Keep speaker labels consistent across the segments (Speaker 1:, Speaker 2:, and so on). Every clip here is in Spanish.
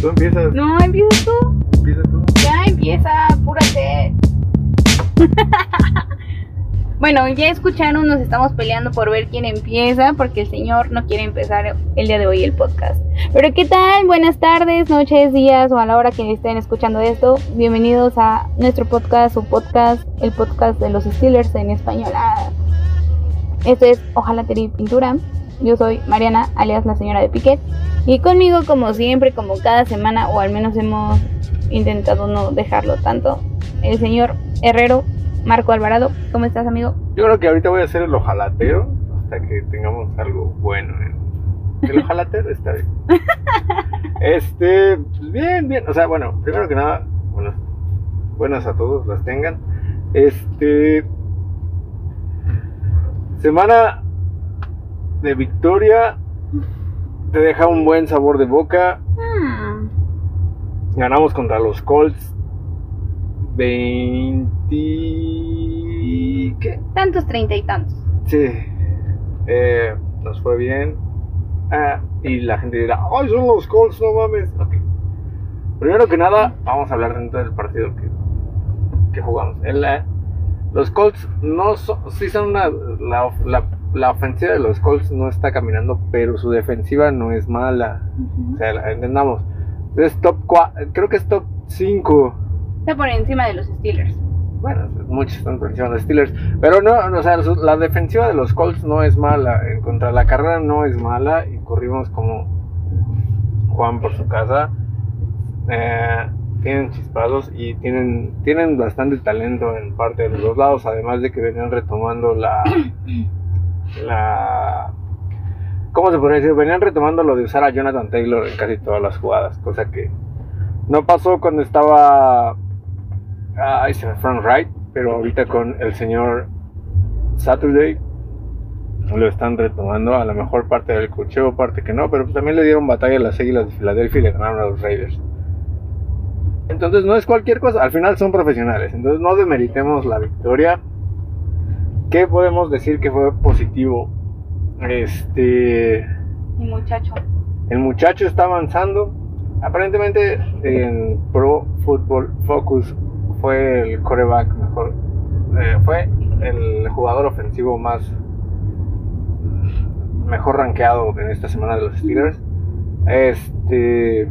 Speaker 1: Tú empiezas.
Speaker 2: No, empiezas tú.
Speaker 1: Empieza tú.
Speaker 2: Ya empieza, apúrate. bueno, ya escucharon, nos estamos peleando por ver quién empieza, porque el señor no quiere empezar el día de hoy el podcast. Pero ¿qué tal? Buenas tardes, noches, días o a la hora que estén escuchando esto. Bienvenidos a nuestro podcast, su podcast, el podcast de los Steelers en español. Ah. Esto es Ojalá Tener Pintura. Yo soy Mariana, alias la señora de Piquet. Y conmigo, como siempre, como cada semana, o al menos hemos intentado no dejarlo tanto, el señor Herrero, Marco Alvarado. ¿Cómo estás, amigo?
Speaker 1: Yo creo que ahorita voy a hacer el ojalatero hasta que tengamos algo bueno. ¿eh? El ojalatero está bien. Este, pues bien, bien. O sea, bueno, primero que nada, buenas, buenas a todos, las tengan. Este, semana de victoria te deja un buen sabor de boca.
Speaker 2: Hmm,
Speaker 1: Ganamos contra los Colts 20 ¿qué?
Speaker 2: tantos treinta y tantos.
Speaker 1: Sí. Eh, nos fue bien. Ah, y la gente dirá, ¡ay, son los Colts, no mames! Ok. Primero que nada, vamos a hablar dentro del partido que, que jugamos. El, eh, los Colts no son, sí son una, la, la, la ofensiva de los Colts no está caminando, pero su defensiva no es mala. O sea, entendamos. Es top 4, creo que es top 5.
Speaker 2: Está por encima de los Steelers.
Speaker 1: Bueno, muchos están por encima de los Steelers. Pero no, no, o sea, la defensiva de los Colts no es mala. En contra de la carrera no es mala. Y corrimos como Juan por su casa. Eh, tienen chispados y tienen, tienen bastante talento en parte de los dos lados. Además de que venían retomando la. la ¿Cómo se podría decir? Venían retomando lo de usar a Jonathan Taylor en casi todas las jugadas. Cosa que no pasó cuando estaba Ay, se me fue Wright, pero ahorita con el señor Saturday lo están retomando. A la mejor parte del cocheo, parte que no, pero pues también le dieron batalla a las Águilas de Filadelfia y le ganaron a los Raiders. Entonces no es cualquier cosa, al final son profesionales, entonces no demeritemos la victoria. ¿Qué podemos decir que fue positivo? Este.
Speaker 2: Mi muchacho.
Speaker 1: El muchacho está avanzando. Aparentemente en Pro Football Focus fue el coreback mejor. eh, fue el jugador ofensivo más mejor rankeado en esta semana de los Steelers. Este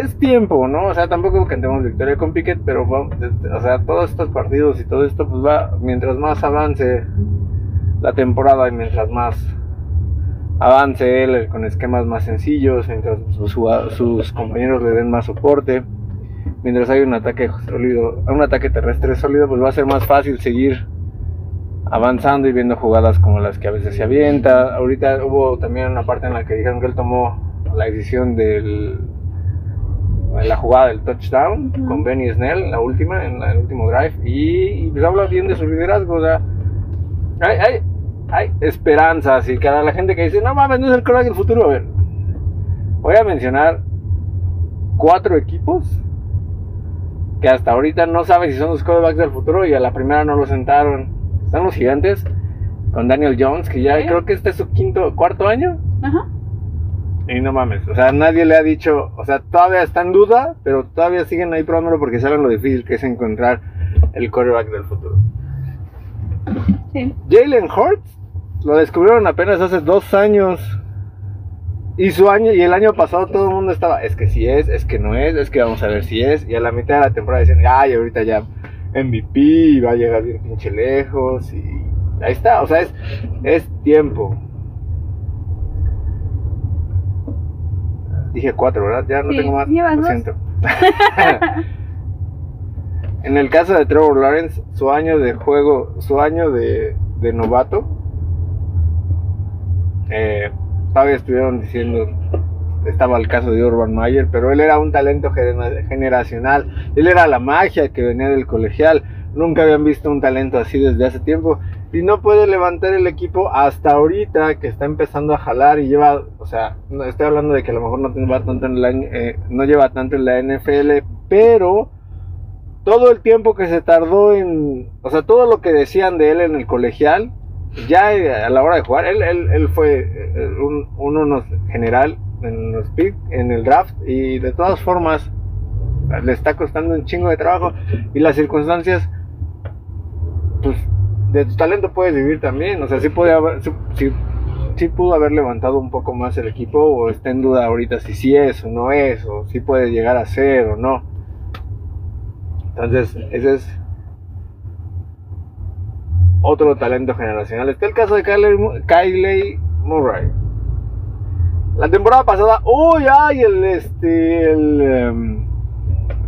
Speaker 1: es tiempo, ¿no? O sea, tampoco cantemos victoria con Pickett, pero o sea, todos estos partidos y todo esto, pues va, mientras más avance la temporada y mientras más avance él con esquemas más sencillos, mientras sus, sus compañeros le den más soporte, mientras hay un ataque sólido, un ataque terrestre sólido, pues va a ser más fácil seguir avanzando y viendo jugadas como las que a veces se avienta. Ahorita hubo también una parte en la que dijeron que él tomó la decisión del la jugada del touchdown
Speaker 2: Ujú.
Speaker 1: con Benny Snell, la última, en la- el último drive, y, y pues habla bien de su liderazgo, o sea, hay, hay, hay esperanzas y cada la gente que dice, no mames, no es el coreback del futuro. A ver, voy a mencionar cuatro equipos que hasta ahorita no sabe si son los quarterbacks del futuro y a la primera no lo sentaron. Están los gigantes con Daniel Jones, que ya creo que este es su quinto, cuarto año.
Speaker 2: Ajá.
Speaker 1: Y no mames, o sea, nadie le ha dicho, o sea, todavía está en duda, pero todavía siguen ahí probándolo porque saben lo difícil que es encontrar el quarterback del futuro.
Speaker 2: Sí.
Speaker 1: Jalen Hurts lo descubrieron apenas hace dos años. Y su año, y el año pasado todo el mundo estaba, es que si es, es que no es, es que vamos a ver si es. Y a la mitad de la temporada dicen, ay, ahorita ya MVP, y va a llegar bien pinche lejos. Y ahí está, o sea, es, es tiempo. Dije cuatro, ¿verdad? Ya no
Speaker 2: Sí,
Speaker 1: tengo más.
Speaker 2: llevas
Speaker 1: Lo
Speaker 2: dos.
Speaker 1: siento. en el caso de Trevor Lawrence, su año de juego, su año de, de novato, eh, todavía estuvieron diciendo, estaba el caso de Urban Mayer, pero él era un talento gener- generacional, él era la magia que venía del colegial, nunca habían visto un talento así desde hace tiempo y no puede levantar el equipo hasta ahorita que está empezando a jalar y lleva, o sea, no, estoy hablando de que a lo mejor no lleva tanto en la, eh, no lleva tanto en la NFL, pero todo el tiempo que se tardó en, o sea, todo lo que decían de él en el colegial, ya eh, a la hora de jugar, él, él, él fue eh, un, un uno general en los pick, en el draft y de todas formas le está costando un chingo de trabajo y las circunstancias pues de tu talento puedes vivir también, o sea, sí puede haber sí, pudo haber levantado un poco más el equipo o está en duda ahorita si sí es o no es o si puede llegar a ser o no. Entonces, ese es otro talento generacional. Está el caso de Kylie, Murray. La temporada pasada, uy, ay, el este, em,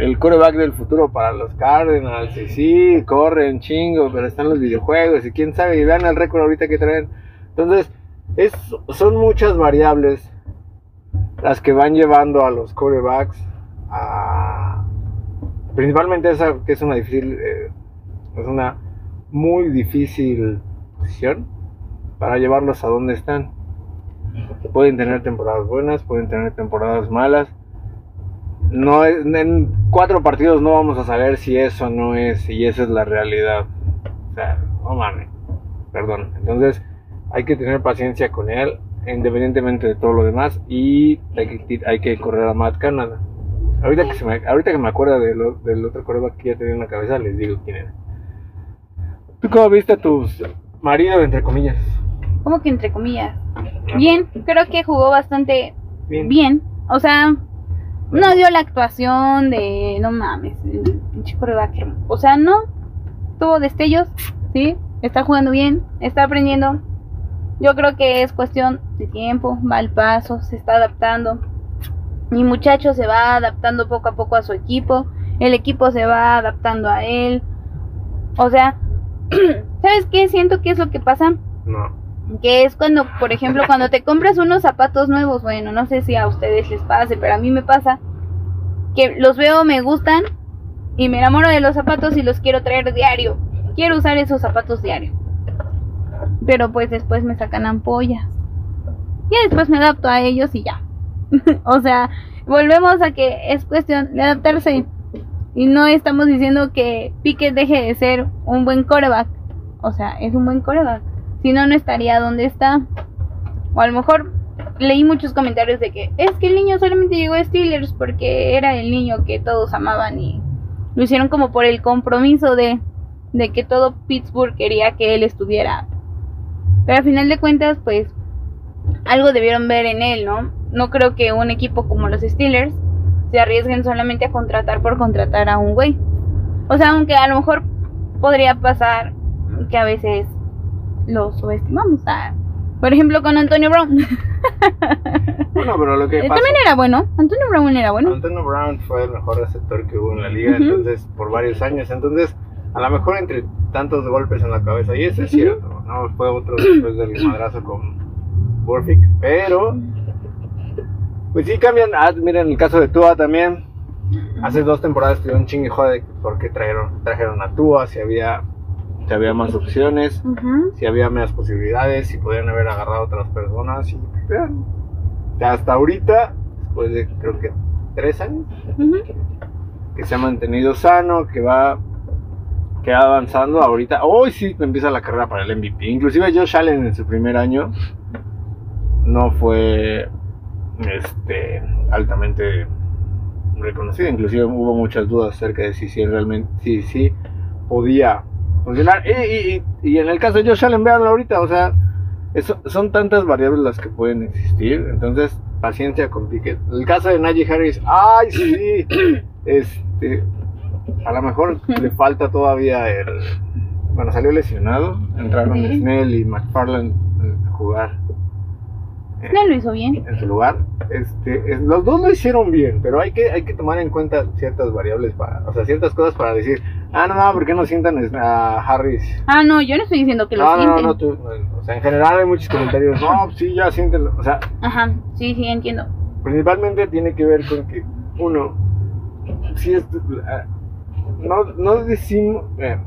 Speaker 1: el coreback del futuro para los Cardinals. Y sí, corren chingo, pero están los videojuegos y quién sabe. Y vean el récord ahorita que traen. Entonces, es, son muchas variables las que van llevando a los corebacks a. Principalmente esa que es una difícil. Eh, es una muy difícil posición para llevarlos a donde están. Pueden tener temporadas buenas, pueden tener temporadas malas. No en cuatro partidos no vamos a saber si eso no es, y esa es la realidad. O sea, no mames. Perdón. Entonces, hay que tener paciencia con él, independientemente de todo lo demás, y hay que, correr a Matt Canada. Ahorita que, se me, ahorita que me acuerdo del otro coreback que ya tenía en la cabeza, les digo quién era. ¿Tú cómo viste a tu marido, entre comillas?
Speaker 2: ¿Cómo que entre comillas? Bien, creo que jugó bastante bien. O sea, no dio la actuación de, no mames, pinche coreback. O sea, no. Tuvo destellos, ¿sí? Está jugando bien, está aprendiendo. Yo creo que es cuestión de tiempo, va al paso, se está adaptando. Mi muchacho se va adaptando poco a poco a su equipo. El equipo se va adaptando a él. O sea, ¿Sabes qué? Siento que es lo que pasa.
Speaker 1: No.
Speaker 2: Que es cuando, por ejemplo, cuando te compras unos zapatos nuevos, bueno, no sé si a ustedes les pase, pero a mí me pasa que los veo, me gustan y me enamoro de los zapatos y los quiero traer diario. Quiero usar esos zapatos diario. Pero pues después me sacan ampollas. Y después me adapto a ellos y ya. o sea, volvemos a que es cuestión de adaptarse. Y no estamos diciendo que Piquet deje de ser un buen coreback. O sea, es un buen coreback. Si no, no estaría donde está. O a lo mejor leí muchos comentarios de que es que el niño solamente llegó a Steelers porque era el niño que todos amaban y lo hicieron como por el compromiso de, de que todo Pittsburgh quería que él estuviera. Pero al final de cuentas, pues algo debieron ver en él, ¿no? No creo que un equipo como los Steelers se arriesguen solamente a contratar por contratar a un güey. O sea, aunque a lo mejor podría pasar que a veces lo subestimamos. A, por ejemplo, con Antonio Brown.
Speaker 1: bueno, pero lo que
Speaker 2: pasa... También era bueno. Antonio Brown era bueno.
Speaker 1: Antonio Brown fue el mejor receptor que hubo en la liga, entonces, por varios años. Entonces, a lo mejor entre tantos golpes en la cabeza, y eso es cierto, ¿no? Fue otro después del madrazo con Burfick, pero pues sí cambian. Ah, miren, el caso de Tua también. Hace dos temporadas tuvieron un chingue de por qué trajeron, trajeron a Tua, si había, si había más opciones, si había más posibilidades, si podían haber agarrado a otras personas. Y vean, hasta ahorita, después de creo que tres años, que se ha mantenido sano, que va que va avanzando ahorita. Hoy sí empieza la carrera para el MVP. Inclusive Josh Allen en su primer año no fue este, altamente reconocido. Inclusive hubo muchas dudas acerca de si, si realmente si, si podía funcionar. Y, y, en el caso de Josh Allen, veanlo ahorita, o sea, eso, son tantas variables las que pueden existir. Entonces, paciencia con Piquet. El caso de Najee Harris, ay, sí, este, a lo mejor le falta todavía el. Bueno, salió lesionado, entraron Snell y McFarland a jugar
Speaker 2: no lo hizo bien.
Speaker 1: En su lugar. Este, los dos lo hicieron bien, pero hay que, hay que tomar en cuenta ciertas variables para, o sea, ciertas cosas para decir, ah, no, no, ¿por qué no sientan a Harris?
Speaker 2: Ah, no, yo no estoy diciendo que lo
Speaker 1: no,
Speaker 2: sienten.
Speaker 1: No, no, tú, o sea, en general hay muchos comentarios, no, sí, ya siéntenlo, o sea.
Speaker 2: Ajá, sí, sí, entiendo.
Speaker 1: Principalmente tiene que ver con que, uno, si es, ah, no, no decimos, eh,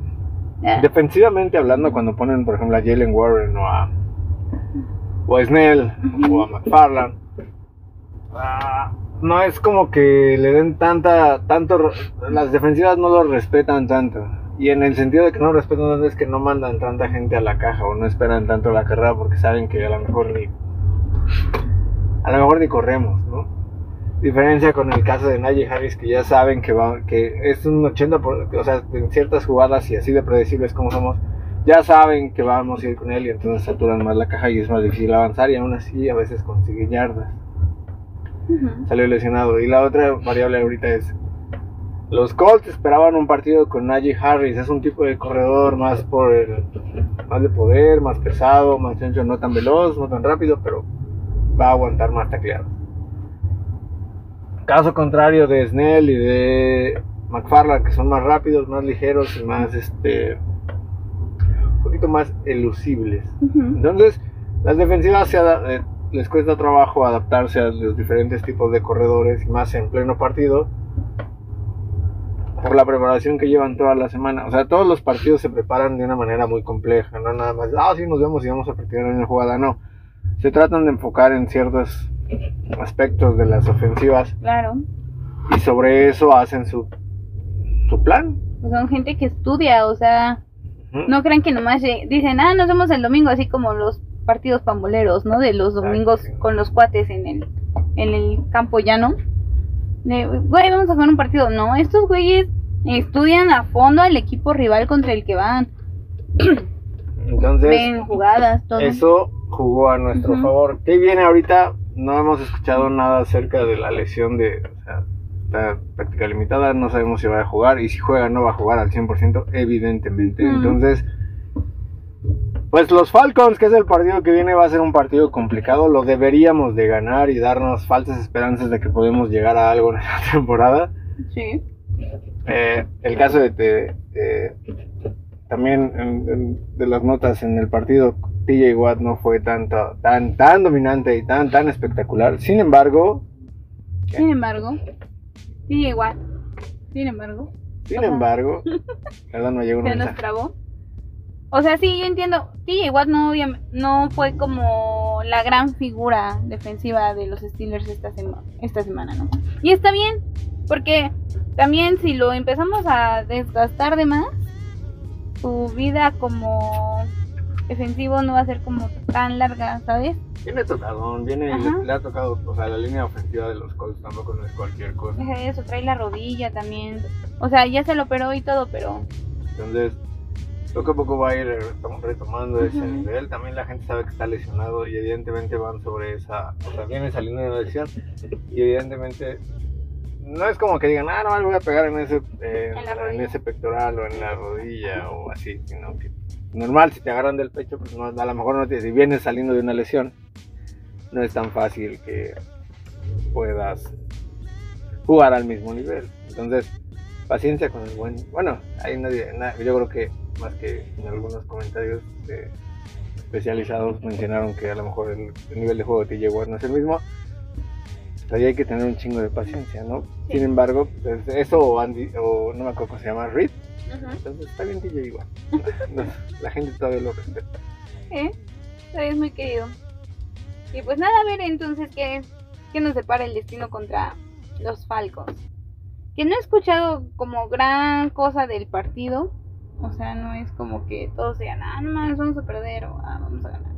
Speaker 1: defensivamente hablando, cuando ponen, por ejemplo, a Jalen Warren o a o a Snell o a McFarland. Ah, no es como que le den tanta, tanto, las defensivas no lo respetan tanto. Y en el sentido de que no respetan tanto es que no mandan tanta gente a la caja o no esperan tanto la carrera porque saben que a lo mejor ni, a lo mejor ni corremos, ¿no? Diferencia con el caso de Najee Harris, que ya saben que, va, que es un 80%, por, o sea, en ciertas jugadas y así de predecibles como somos, ya saben que vamos a ir con él y entonces saturan más la caja y es más difícil avanzar y aún así a veces consigue yardas. Salió lesionado. Y la otra variable ahorita es, los Colts esperaban un partido con Najee Harris, es un tipo de corredor más por el, más de poder, más pesado, más chancho, no tan veloz, no tan rápido, pero va a aguantar más tacleados. Caso contrario de Snell y de McFarland, que son más rápidos, más ligeros y más, este, poquito más elusibles. Entonces, las defensivas se eh, les cuesta trabajo adaptarse a los diferentes tipos de corredores más en pleno partido por la preparación que llevan toda la semana. O sea, todos los partidos se preparan de una manera muy compleja, no nada más, ah, sí, nos vemos y vamos a practicar en la jugada, no. Se tratan de enfocar en ciertos aspectos de las ofensivas.
Speaker 2: Claro.
Speaker 1: Y sobre eso hacen su, su plan.
Speaker 2: Son gente que estudia, o sea, no crean que nomás dicen, ah, nos vemos el domingo, así como los partidos pamboleros, ¿no? De los domingos con los cuates en el, en el campo llano. De, güey, vamos a jugar un partido. No, estos güeyes estudian a fondo al equipo rival contra el que van.
Speaker 1: Entonces,
Speaker 2: Ven jugadas, todo.
Speaker 1: Eso jugó a nuestro favor. ¿Qué viene ahorita? No hemos escuchado nada acerca de la lesión de... Está práctica limitada, no sabemos si va a jugar y si juega no va a jugar al 100%, evidentemente. Entonces, pues los Falcons, que es el partido que viene, va a ser un partido complicado, lo deberíamos de ganar y darnos falsas esperanzas de que podemos llegar a algo en esta temporada.
Speaker 2: Sí.
Speaker 1: Eh, el caso de, también de las notas en el partido, TJ Watt no fue tanto, tan, tan dominante y tan, tan espectacular. Sin embargo,
Speaker 2: sin embargo, TJ Watt, sin embargo,
Speaker 1: sin embargo, perdón, me llegó un
Speaker 2: Se nos trabó. O sea, sí, yo entiendo. TJ Watt no, no fue como la gran figura defensiva de los Steelers esta, esta semana, ¿no? Y está bien, porque también si lo empezamos a desgastar de más, su vida como defensivo no va a ser como tan larga, ¿sabes?
Speaker 1: Viene tocado, viene, le, ha tocado, o sea, la línea ofensiva de los Colts tampoco no es cualquier cosa.
Speaker 2: Eso, trae la rodilla también. O sea, ya se lo operó y todo, pero...
Speaker 1: Entonces, poco a poco va a ir retomando ese nivel. También la gente sabe que está lesionado y evidentemente van sobre esa, o sea, viene saliendo de una lesión y evidentemente no es como que digan, ah, no, me voy a pegar en ese, eh, ¿En, ese pectoral o en la rodilla o así, sino que normal, si te agarran del pecho, pues no, a lo mejor no te, si vienes saliendo de una lesión, no es tan fácil que puedas jugar al mismo nivel. Entonces, paciencia con el buen. Bueno, hay nadie, yo creo que más que en algunos comentarios especializados mencionaron que a lo mejor el, nivel de juego de TJ Watt no es el mismo. Ahí hay que tener un chingo de paciencia, ¿no? Sin embargo, pues, eso o Andy, o no me acuerdo cómo se llama, Reed. Entonces está bien TJ igual. la gente todavía lo respeta.
Speaker 2: ¿Eh? Es muy querido. Y pues nada, a ver entonces qué, qué nos depara el destino contra los Falcons. Que no he escuchado como gran cosa del partido, o sea, no es como que todos digan, ah, no mames, vamos a perder o ah, vamos a ganar.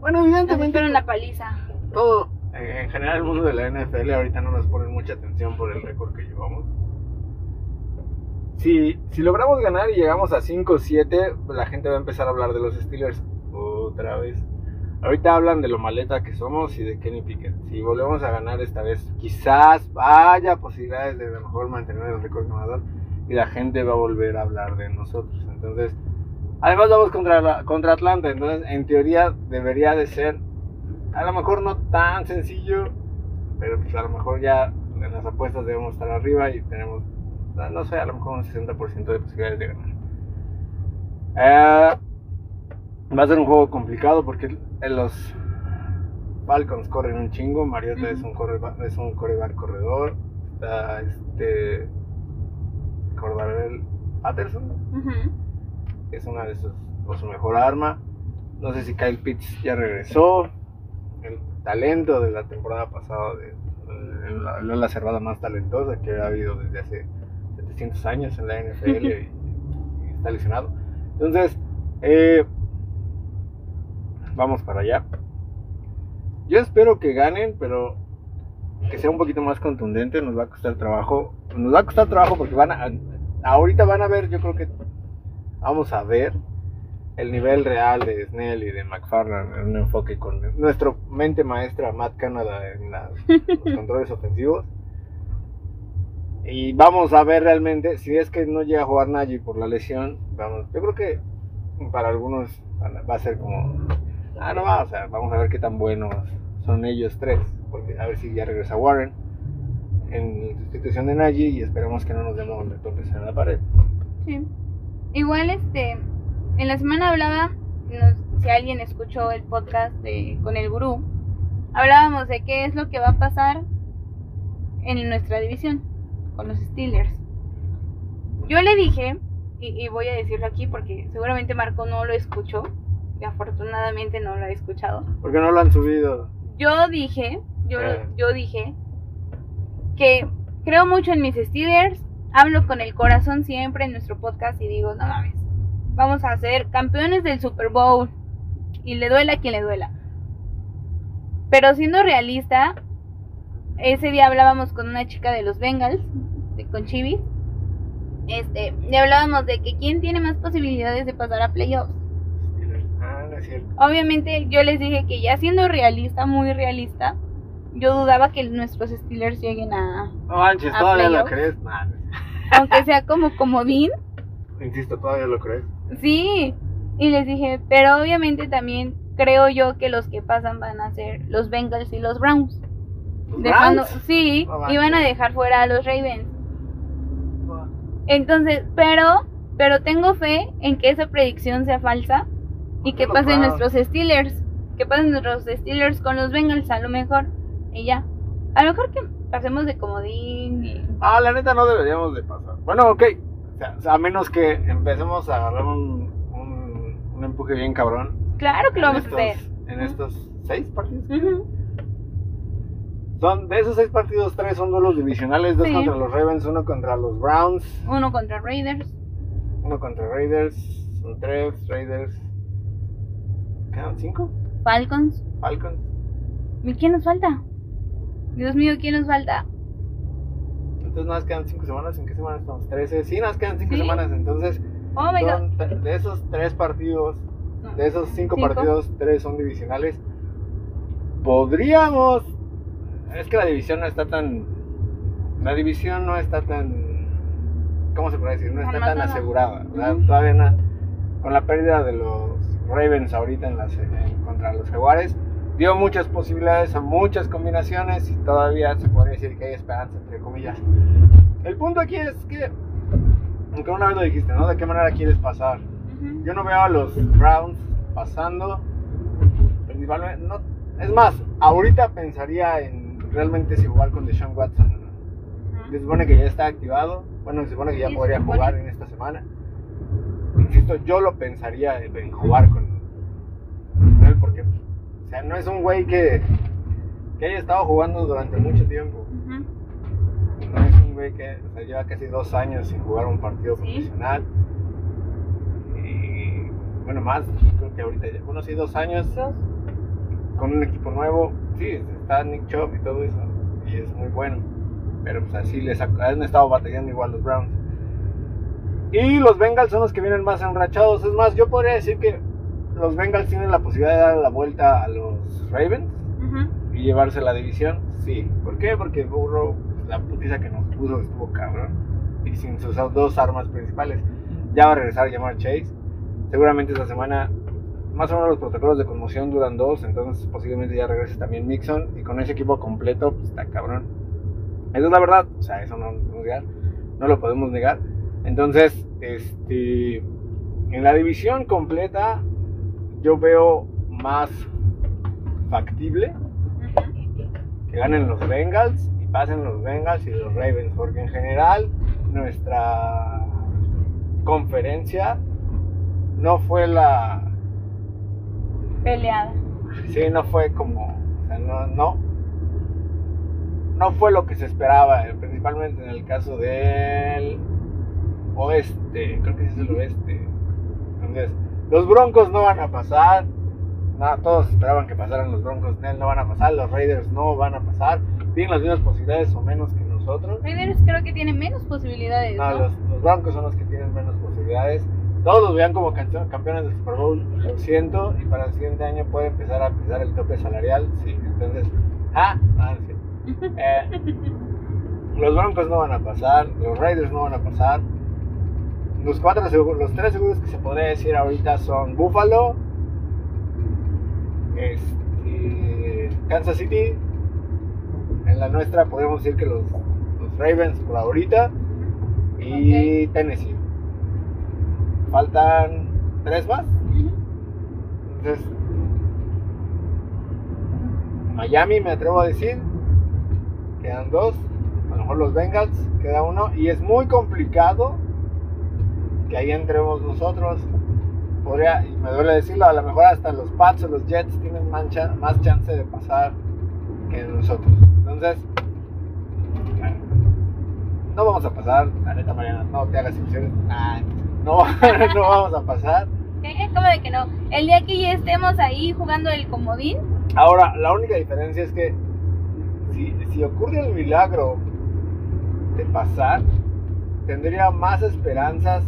Speaker 1: Bueno, evidentemente.
Speaker 2: Pero una paliza.
Speaker 1: Todo, en general, el mundo de la NFL ahorita no nos pone mucha atención por el récord que llevamos. Si, si logramos ganar y llegamos a 5-7, la gente va a empezar a hablar de los Steelers otra vez. Ahorita hablan de lo maleta que somos y de Kenny Pickett. Si volvemos a ganar esta vez, quizás vaya posibilidades de a lo mejor mantener el récord ganador y la gente va a volver a hablar de nosotros. Entonces, además vamos contra, contra Atlanta, entonces en teoría debería de ser, a lo mejor no tan sencillo, pero pues a lo mejor ya en las apuestas debemos estar arriba y tenemos, no sé, a lo mejor un 60% de posibilidades de ganar. Eh, va a ser un juego complicado porque los Falcons corren un chingo, Mariota es un es un coreback corredor, está este el Patterson. Es una de sus, o su mejor arma. No sé si Kyle Pitts ya regresó. El talento de la temporada pasada, de, la, cerrada más talentosa que ha habido desde hace 700 años en la NFL y, está lesionado. Entonces, eh, vamos para allá. yo espero que ganen, pero que sea un poquito más contundente, nos va a costar trabajo. Nos va a costar trabajo porque van a, ahorita van a ver, yo creo que vamos a ver el nivel real de Snell y de McFarland en un enfoque con nuestro mente maestra Matt Canada en los controles ofensivos. Y vamos a ver realmente si es que no llega a jugar Nagy por la lesión. Vamos, yo creo que para algunos va a ser como, ah, no va, o sea, vamos a ver qué tan buenos son ellos tres, porque a ver si ya regresa Warren en sustitución de Nagy y esperemos que no nos demos de topes en la pared.
Speaker 2: Sí. Igual este, en la semana hablaba, si alguien escuchó el podcast de, con el gurú, hablábamos de qué es lo que va a pasar en nuestra división con los Steelers. Yo le dije, y, voy a decirlo aquí porque seguramente Marco no lo escuchó, y afortunadamente no lo ha escuchado.
Speaker 1: Porque no lo han subido.
Speaker 2: Yo dije, yo, eh. yo dije que creo mucho en mis Steelers, hablo con el corazón siempre en nuestro podcast y digo, no mames, vamos a ser campeones del Super Bowl y le duela a quien le duela. Pero siendo realista, ese día hablábamos con una chica de los Bengals, de, con Chibi. Este, y hablábamos de que quién tiene más posibilidades de pasar a playoffs.
Speaker 1: Ah, no es cierto.
Speaker 2: Obviamente yo les dije que ya siendo realista, muy realista, yo dudaba que nuestros Steelers lleguen a.
Speaker 1: No manches, todavía lo crees.
Speaker 2: Aunque sea como comodín.
Speaker 1: Insisto, todavía lo crees.
Speaker 2: Sí. Y les dije, pero obviamente también creo yo que los que pasan van a ser los Bengals y los Browns. Dejando, sí, iban a dejar fuera a los Ravens. Entonces, pero, pero tengo fe en que esa predicción sea falsa y que pasen nuestros Steelers, que pasen nuestros Steelers con los Bengals a lo mejor y ya. A lo mejor que pasemos de comodín y...
Speaker 1: Ah, la neta no deberíamos de pasar. Bueno, ok. a menos que empecemos a agarrar un, un, empuje bien cabrón.
Speaker 2: Claro que lo vamos a hacer.
Speaker 1: En estos seis partidos. Son, de esos seis partidos, tres son duelos divisionales, dos contra los Ravens, uno contra los Browns.
Speaker 2: Uno contra Raiders.
Speaker 1: Uno contra Raiders, son tres, Raiders. ¿Quedan cinco?
Speaker 2: Falcons.
Speaker 1: Falcons.
Speaker 2: ¿Y quién nos falta? Dios mío, ¿quién nos falta?
Speaker 1: Entonces nos quedan cinco semanas, ¿en qué semana estamos? Trece. Sí, nos quedan cinco semanas, entonces...
Speaker 2: Oh my God.
Speaker 1: De esos tres partidos, de esos cinco, cinco partidos, tres son divisionales. Podríamos es que la división no está tan. La división no está tan. ¿Cómo se puede decir? No está tan asegurada. Todavía no. Con la pérdida de los Ravens ahorita en las, contra los Jaguares, dio muchas posibilidades a muchas combinaciones y todavía se podría decir que hay esperanza, entre comillas. El punto aquí es que, aunque una vez lo dijiste, ¿no? ¿De qué manera quieres pasar? Yo no veo a los Browns pasando, principalmente, no, es más, ahorita pensaría en realmente si jugar con Deshaun Watson Se supone que ya está activado. Bueno, se supone que ya podría jugar en esta semana. Insisto, yo lo pensaría en jugar con, él porque, o sea, no es un güey que, que haya estado jugando durante mucho tiempo. No es un güey que o sea, lleva casi dos años sin jugar un partido profesional. Y bueno, más, creo que ahorita, bueno, sí, dos años con un equipo nuevo sí, está Nick Chubb y todo eso, y es muy bueno. Pero pues así les han estado batallando igual los Browns. Y los Bengals son los que vienen más enrachados. Es más, yo podría decir que los Bengals tienen la posibilidad de dar la vuelta a los Ravens y llevarse la división. Sí. ¿Por qué? Porque Burrow, la putiza que nos puso estuvo cabrón. Y sin sus dos armas principales. Ya va a regresar a llamar Chase. Seguramente esta semana más o menos los protocolos de conmoción duran dos, entonces posiblemente ya regrese también Mixon y con ese equipo completo, pues está cabrón. Eso es la verdad, o sea, eso no, no lo podemos negar. Entonces, este, en la división completa yo veo más factible que ganen los Bengals y pasen los Bengals y los Ravens, porque en general nuestra conferencia no fue la
Speaker 2: peleada.
Speaker 1: Sí, no fue como, o sea, no, no, no fue lo que se esperaba, eh, principalmente en el caso del oeste, creo que es el oeste. Entonces, los Broncos no van a pasar, nada, todos esperaban que pasaran los Broncos, Nel, no van a pasar, los Raiders no van a pasar, tienen las mismas posibilidades o menos que nosotros.
Speaker 2: Raiders creo que tiene menos posibilidades.
Speaker 1: No,
Speaker 2: ¿no?
Speaker 1: los, los Broncos son los que tienen menos posibilidades. Todos los vean como campeones del Super Bowl, lo siento, y para el siguiente año puede empezar a pisar el tope salarial, sí, entonces, ah, ah, sí. Eh, los Broncos no van a pasar, los Raiders no van a pasar. Los cuatro seguros, los tres seguros que se podría decir ahorita son Buffalo, este, Kansas City. En la nuestra podemos decir que los, los Ravens por ahorita y Tennessee. Faltan tres más. Entonces, Miami me atrevo a decir. Quedan dos. A lo mejor los Bengals, queda uno. Y es muy complicado que ahí entremos nosotros. Podría, me duele decirlo, a lo mejor hasta los Pats o los Jets tienen más chance de pasar que nosotros. Entonces, no vamos a pasar. La neta, Mariana, no te hagas ilusiones. No, no vamos a pasar.
Speaker 2: ¿Cómo de que no? El día que ya estemos ahí jugando el comodín,
Speaker 1: Ahora, la única diferencia es que si, si ocurre el milagro de pasar, tendría más esperanzas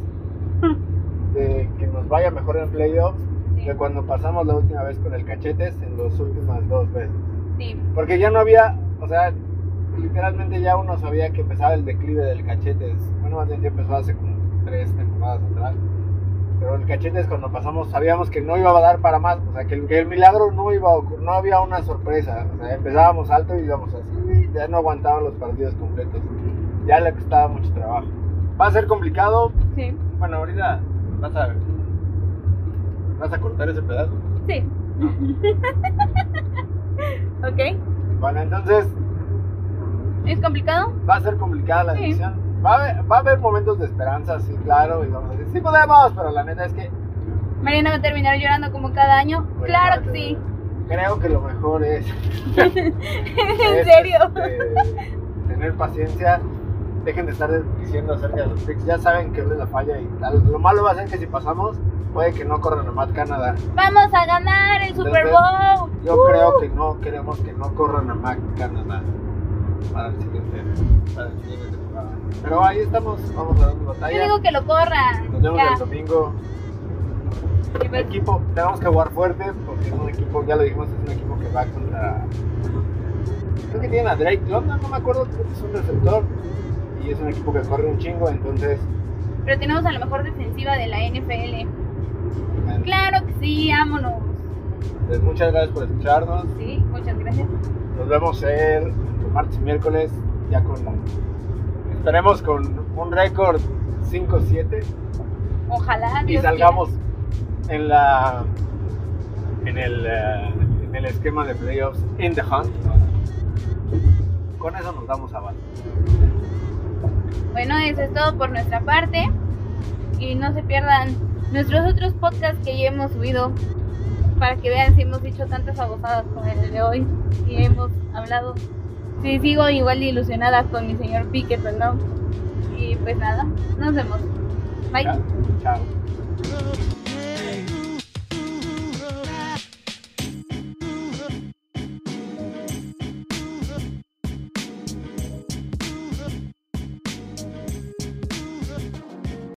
Speaker 1: de que nos vaya mejor en playoffs
Speaker 2: Sí.
Speaker 1: que cuando pasamos la última vez con el cachetes en las últimas dos veces.
Speaker 2: sí.
Speaker 1: Porque ya no había, o sea, literalmente ya uno sabía que empezaba el declive del cachetes. Bueno, más bien ya empezó hace como tres temporadas atrás. Pero el cachetes cuando pasamos sabíamos que no iba a dar para más, o sea, que el, que el milagro no iba a ocurrir, no había una sorpresa. O sea, empezábamos alto y íbamos así, ya no aguantaban los partidos completos. Ya le costaba mucho trabajo. Va a ser complicado.
Speaker 2: Sí.
Speaker 1: Bueno, ahorita vas a vas a cortar ese pedazo.
Speaker 2: Sí. ok.
Speaker 1: Bueno, entonces
Speaker 2: ¿Es complicado?
Speaker 1: va a ser complicada la
Speaker 2: Sí.
Speaker 1: decisión. Va a, haber, va a haber momentos de esperanza, sí, claro, y vamos a decir, sí podemos, pero la neta es que
Speaker 2: Mariana va a terminar llorando como cada año.
Speaker 1: bueno,
Speaker 2: claro que sí.
Speaker 1: Creo que lo mejor es,
Speaker 2: ¿En
Speaker 1: es,
Speaker 2: serio?
Speaker 1: este, tener paciencia. Dejen de estar diciendo acerca de los picks. Ya saben que es la falla y tal. Lo malo va a ser que si pasamos, puede que no corran a Matt Canadá.
Speaker 2: Vamos a ganar el Super Bowl.
Speaker 1: Yo
Speaker 2: Uh.
Speaker 1: creo que no queremos que no corran a Mac Canadá para el siguiente, para el siguiente. Pero ahí estamos, vamos a dar
Speaker 2: Yo
Speaker 1: batalla.
Speaker 2: digo que lo corran.
Speaker 1: Nos vemos
Speaker 2: Ya.
Speaker 1: el domingo. El equipo, tenemos que jugar fuerte porque es un equipo, ya lo dijimos, es un equipo que va contra. Creo que tienen a Drake London, no me acuerdo, creo que es un receptor. Y es un equipo que corre un chingo, entonces.
Speaker 2: pero tenemos a la mejor defensiva de la NFL.
Speaker 1: bueno,
Speaker 2: Claro que sí, vámonos.
Speaker 1: pues muchas gracias por escucharnos.
Speaker 2: Sí, muchas gracias.
Speaker 1: Nos vemos el martes y miércoles, ya con. Esperemos con un récord 5-7
Speaker 2: Ojalá.
Speaker 1: y
Speaker 2: Dios
Speaker 1: salgamos en la. En el, en el esquema de playoffs in the hunt. Con eso nos damos abajo.
Speaker 2: Bueno, eso es todo por nuestra parte. Y no se pierdan nuestros otros podcasts que ya hemos subido. Para que vean si hemos dicho tantas abusadas con el de hoy. Y hemos hablado. Sí, sigo igual de ilusionada con mi señor Piquet, ¿no? Y pues nada, nos vemos. Bye.
Speaker 1: Chao. Chao.